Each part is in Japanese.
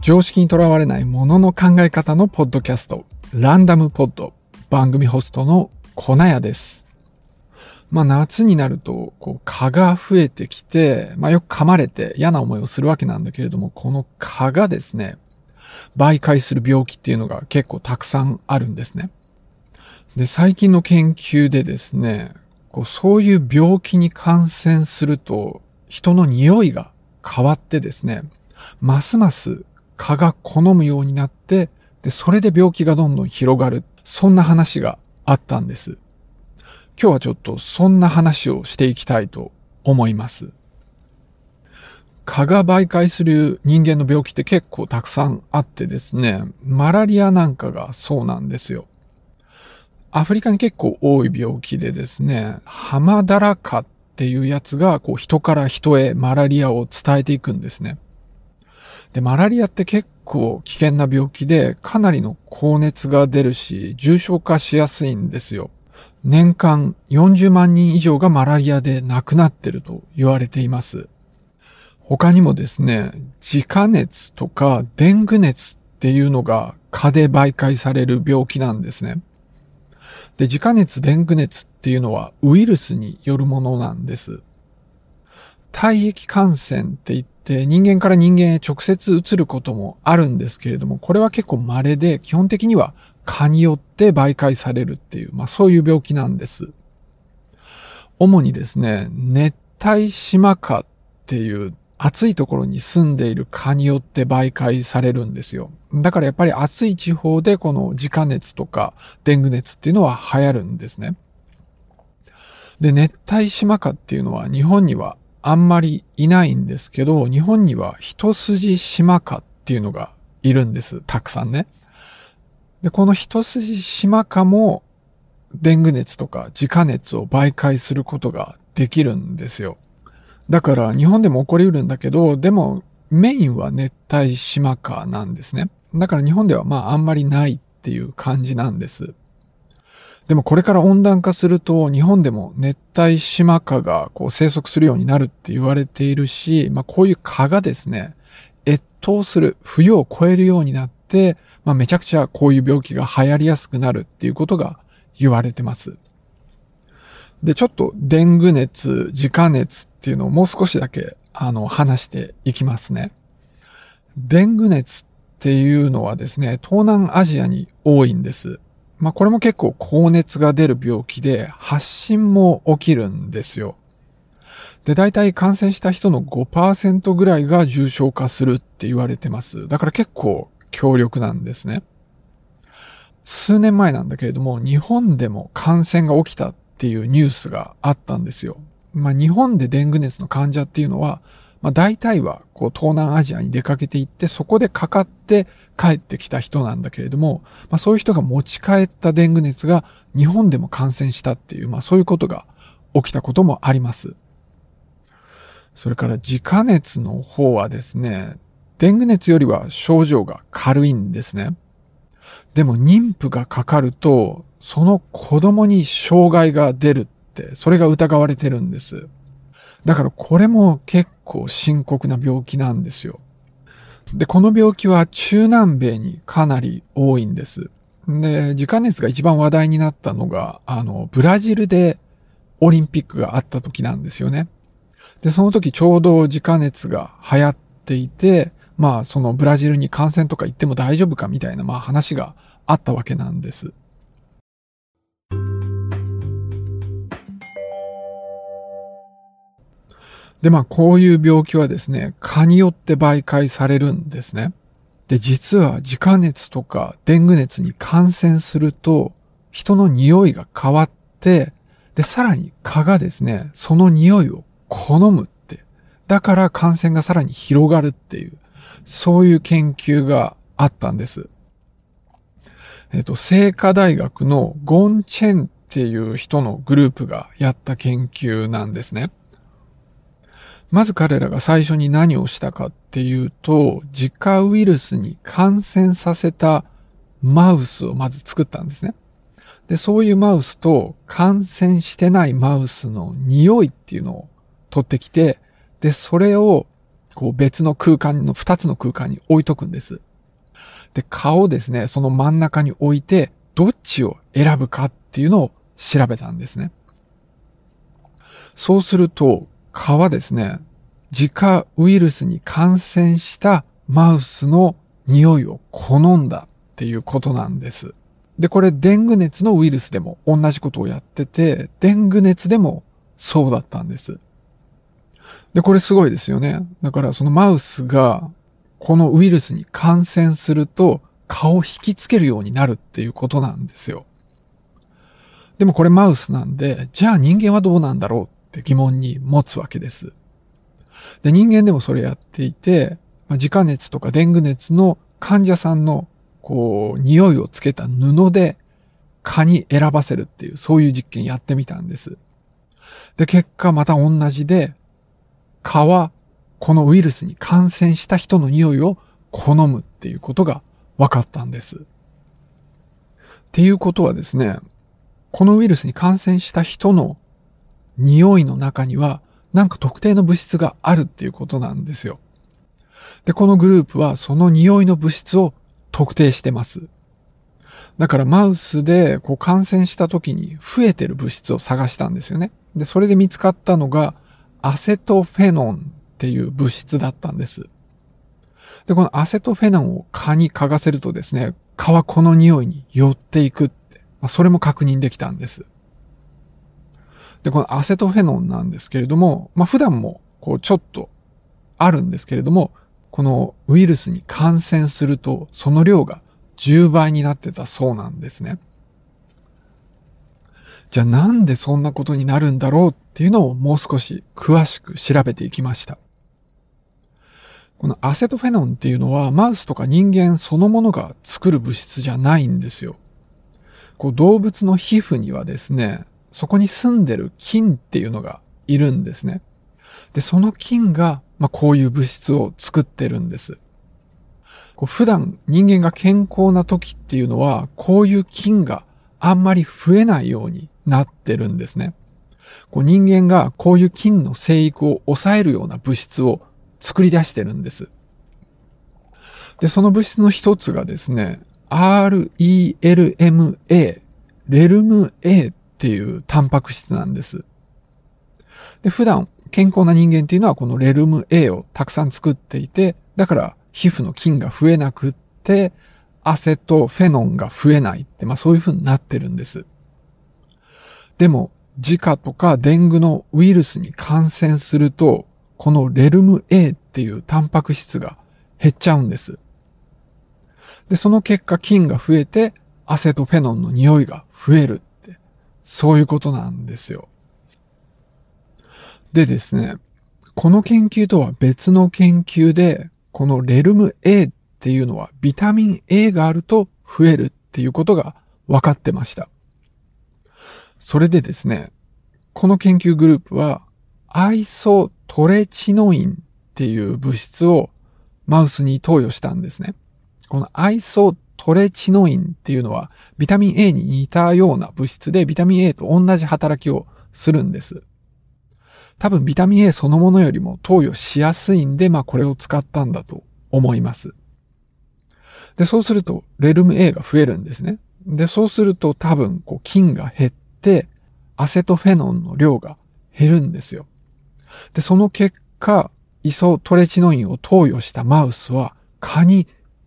常識にとらわれないものの考え方のポッドキャスト、ランダムポッド、番組ホストの粉屋です。まあ夏になると、こう蚊が増えてきて、まあよく噛まれて嫌な思いをするわけなんだけれども、この蚊がですね、媒介する病気っていうのが結構たくさんあるんですね。で、最近の研究でですね、こうそういう病気に感染すると、人の匂いが変わってですね、ますます蚊が好むようになって、で、それで病気がどんどん広がる。そんな話があったんです。今日はちょっとそんな話をしていきたいと思います。蚊が媒介する人間の病気って結構たくさんあってですね、マラリアなんかがそうなんですよ。アフリカに結構多い病気でですね、ハマダラカっていうやつがこう人から人へマラリアを伝えていくんですね。で、マラリアって結構危険な病気でかなりの高熱が出るし、重症化しやすいんですよ。年間40万人以上がマラリアで亡くなってると言われています。他にもですね、自家熱とかデング熱っていうのが蚊で媒介される病気なんですね。で、自家熱、デング熱っていうのはウイルスによるものなんです。体液感染って言って人間から人間へ直接移ることもあるんですけれども、これは結構稀で基本的には蚊によって媒介されるっていう、まあそういう病気なんです。主にですね、熱帯島蚊っていう暑いところに住んでいる蚊によって媒介されるんですよ。だからやっぱり暑い地方でこの自家熱とかデング熱っていうのは流行るんですね。で、熱帯島蚊っていうのは日本にはあんまりいないんですけど、日本には一筋島蚊っていうのがいるんです。たくさんね。で、この一筋島蚊もデング熱とか自家熱を媒介することができるんですよ。だから日本でも起こりうるんだけど、でもメインは熱帯島化なんですね。だから日本ではまああんまりないっていう感じなんです。でもこれから温暖化すると日本でも熱帯島化がこう生息するようになるって言われているし、まあこういう蚊がですね、越冬する、冬を越えるようになって、まあめちゃくちゃこういう病気が流行りやすくなるっていうことが言われてます。で、ちょっとデング熱、自家熱っていうのをもう少しだけ、あの、話していきますね。デング熱っていうのはですね、東南アジアに多いんです。まあ、これも結構高熱が出る病気で、発疹も起きるんですよ。で、大体感染した人の5%ぐらいが重症化するって言われてます。だから結構強力なんですね。数年前なんだけれども、日本でも感染が起きたっていうニュースがあったんですよ。まあ日本でデング熱の患者っていうのは、まあ大体はこう東南アジアに出かけていってそこでかかって帰ってきた人なんだけれども、まあそういう人が持ち帰ったデング熱が日本でも感染したっていう、まあそういうことが起きたこともあります。それから自家熱の方はですね、デング熱よりは症状が軽いんですね。でも妊婦がかかるとその子供に障害が出るって、それが疑われてるんです。だからこれも結構深刻な病気なんですよ。で、この病気は中南米にかなり多いんです。で、時間熱が一番話題になったのが、あの、ブラジルでオリンピックがあった時なんですよね。で、その時ちょうど時間熱が流行っていて、まあ、そのブラジルに感染とか行っても大丈夫かみたいな、まあ話があったわけなんです。で、まあ、こういう病気はですね、蚊によって媒介されるんですね。で、実は自家熱とかデング熱に感染すると、人の匂いが変わって、で、さらに蚊がですね、その匂いを好むって。だから感染がさらに広がるっていう、そういう研究があったんです。えっと、聖火大学のゴンチェンっていう人のグループがやった研究なんですね。まず彼らが最初に何をしたかっていうと、自家ウイルスに感染させたマウスをまず作ったんですね。で、そういうマウスと感染してないマウスの匂いっていうのを取ってきて、で、それをこう別の空間の二つの空間に置いとくんです。で、蚊をですね、その真ん中に置いて、どっちを選ぶかっていうのを調べたんですね。そうすると、蚊はですね、自家ウイルスに感染したマウスの匂いを好んだっていうことなんです。で、これデング熱のウイルスでも同じことをやってて、デング熱でもそうだったんです。で、これすごいですよね。だからそのマウスがこのウイルスに感染すると顔を引きつけるようになるっていうことなんですよ。でもこれマウスなんで、じゃあ人間はどうなんだろうって疑問に持つわけです。で、人間でもそれやっていて、まあ、自家熱とかデング熱の患者さんのこう、匂いをつけた布で蚊に選ばせるっていう、そういう実験やってみたんです。で、結果また同じで、蚊はこのウイルスに感染した人の匂いを好むっていうことが分かったんです。っていうことはですね、このウイルスに感染した人の匂いの中にはなんか特定の物質があるっていうことなんですよ。で、このグループはその匂いの物質を特定してます。だからマウスでこう感染した時に増えてる物質を探したんですよね。で、それで見つかったのがアセトフェノンっていう物質だったんです。で、このアセトフェノンを蚊に嗅がせるとですね、蚊はこの匂いに寄っていくって、まあ、それも確認できたんです。で、このアセトフェノンなんですけれども、まあ、普段もこうちょっとあるんですけれども、このウイルスに感染すると、その量が10倍になってたそうなんですね。じゃあなんでそんなことになるんだろうっていうのをもう少し詳しく調べていきました。このアセトフェノンっていうのはマウスとか人間そのものが作る物質じゃないんですよ。こう動物の皮膚にはですね、そこに住んでる菌っていうのがいるんですね。で、その菌が、まあ、こういう物質を作ってるんです。こう普段人間が健康な時っていうのは、こういう菌があんまり増えないようになってるんですね。こう人間がこういう菌の生育を抑えるような物質を作り出してるんです。で、その物質の一つがですね、RELMA、レルム A っていうタンパク質なんです。で、普段健康な人間っていうのはこのレルム A をたくさん作っていて、だから皮膚の菌が増えなくって、アセトフェノンが増えないって、まあそういう風になってるんです。でも、自家とかデングのウイルスに感染すると、このレルム A っていうタンパク質が減っちゃうんです。で、その結果菌が増えて、アセトフェノンの匂いが増える、そういうことなんですよ。でですね、この研究とは別の研究で、このレルム A っていうのはビタミン A があると増えるっていうことが分かってました。それでですね、この研究グループはアイソトレチノインっていう物質をマウスに投与したんですね。このアイソトレチノインっていうのはビタミン A に似たような物質でビタミン A と同じ働きをするんです。多分ビタミン A そのものよりも投与しやすいんで、まあこれを使ったんだと思います。で、そうすると、レルム A が増えるんですね。で、そうすると多分、こう、菌が減って、アセトフェノンの量が減るんですよ。で、その結果、イソトレチノインを投与したマウスは、蚊に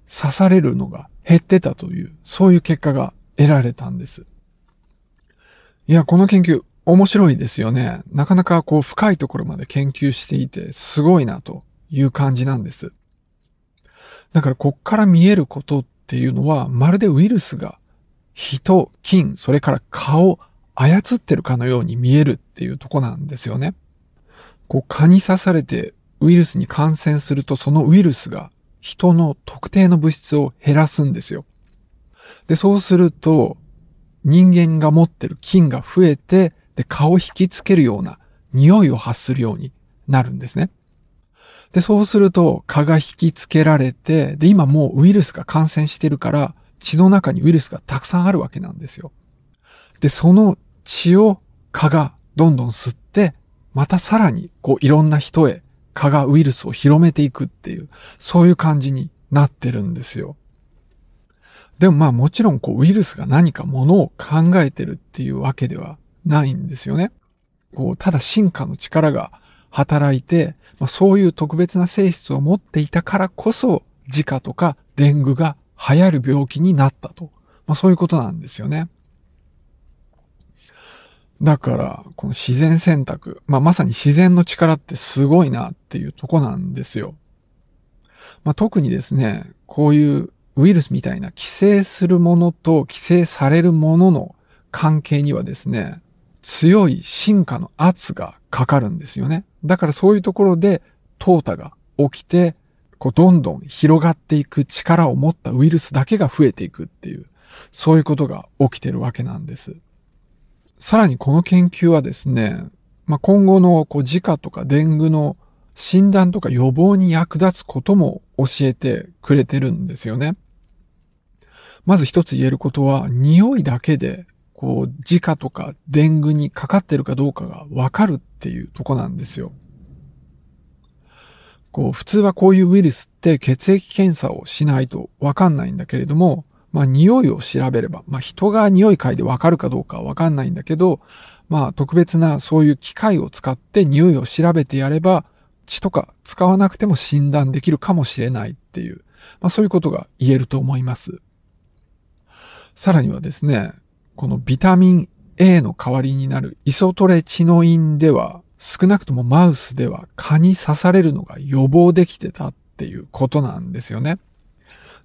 刺されるのが減ってたという、そういう結果が得られたんです。いや、この研究、面白いですよね。なかなかこう深いところまで研究していてすごいなという感じなんです。だからこっから見えることっていうのはまるでウイルスが人、菌、それから蚊を操ってるかのように見えるっていうとこなんですよね。こう蚊に刺されてウイルスに感染するとそのウイルスが人の特定の物質を減らすんですよ。で、そうすると人間が持ってる菌が増えてで、顔を引きつけるような匂いを発するようになるんですね。で、そうすると蚊が引きつけられて、で、今もうウイルスが感染してるから、血の中にウイルスがたくさんあるわけなんですよ。で、その血を蚊がどんどん吸って、またさらにこういろんな人へ蚊がウイルスを広めていくっていう、そういう感じになってるんですよ。でもまあもちろんこうウイルスが何かものを考えてるっていうわけではないんですよね。こう、ただ進化の力が働いて、まあ、そういう特別な性質を持っていたからこそ、自家とかデングが流行る病気になったと。まあ、そういうことなんですよね。だから、この自然選択、まあ、まさに自然の力ってすごいなっていうとこなんですよ。まあ、特にですね、こういうウイルスみたいな寄生するものと寄生されるものの関係にはですね、強い進化の圧がかかるんですよね。だからそういうところで淘汰が起きて、こうどんどん広がっていく力を持ったウイルスだけが増えていくっていう、そういうことが起きてるわけなんです。さらにこの研究はですね、まあ、今後のこう自家とかデングの診断とか予防に役立つことも教えてくれてるんですよね。まず一つ言えることは、匂いだけでこう、自家とかデングにかかってるかどうかがわかるっていうとこなんですよ。こう、普通はこういうウイルスって血液検査をしないとわかんないんだけれども、まあ匂いを調べれば、まあ人が匂い嗅いでわかるかどうかはわかんないんだけど、まあ特別なそういう機械を使って匂いを調べてやれば、血とか使わなくても診断できるかもしれないっていう、まあそういうことが言えると思います。さらにはですね、このビタミン A の代わりになるイソトレチノインでは、少なくともマウスでは蚊に刺されるのが予防できてたっていうことなんですよね。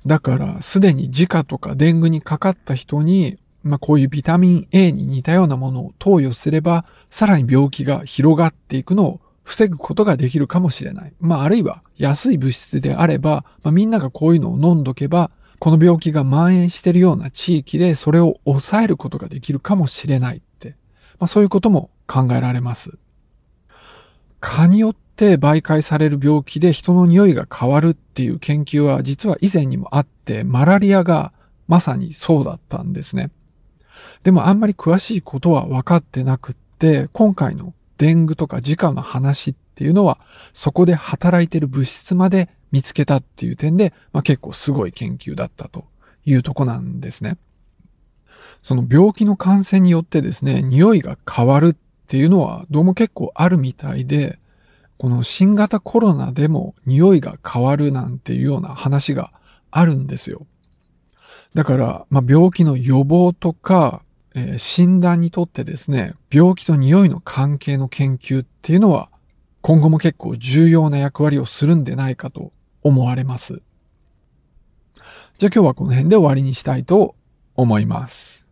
だから、すでに自家とかデングにかかった人に、まあこういうビタミン A に似たようなものを投与すれば、さらに病気が広がっていくのを防ぐことができるかもしれない。まああるいは安い物質であれば、まあ、みんながこういうのを飲んどけば、この病気が蔓延しているような地域でそれを抑えることができるかもしれないって、まあ、そういうことも考えられます。蚊によって媒介される病気で人の匂いが変わるっていう研究は実は以前にもあって、マラリアがまさにそうだったんですね。でもあんまり詳しいことは分かってなくって、今回のデングとか自家の話っていうのは、そこで働いてる物質まで見つけたっていう点で、まあ、結構すごい研究だったというとこなんですね。その病気の感染によってですね、匂いが変わるっていうのはどうも結構あるみたいで、この新型コロナでも匂いが変わるなんていうような話があるんですよ。だから、まあ、病気の予防とか、えー、診断にとってですね、病気と匂いの関係の研究っていうのは今後も結構重要な役割をするんでないかと思われます。じゃあ今日はこの辺で終わりにしたいと思います。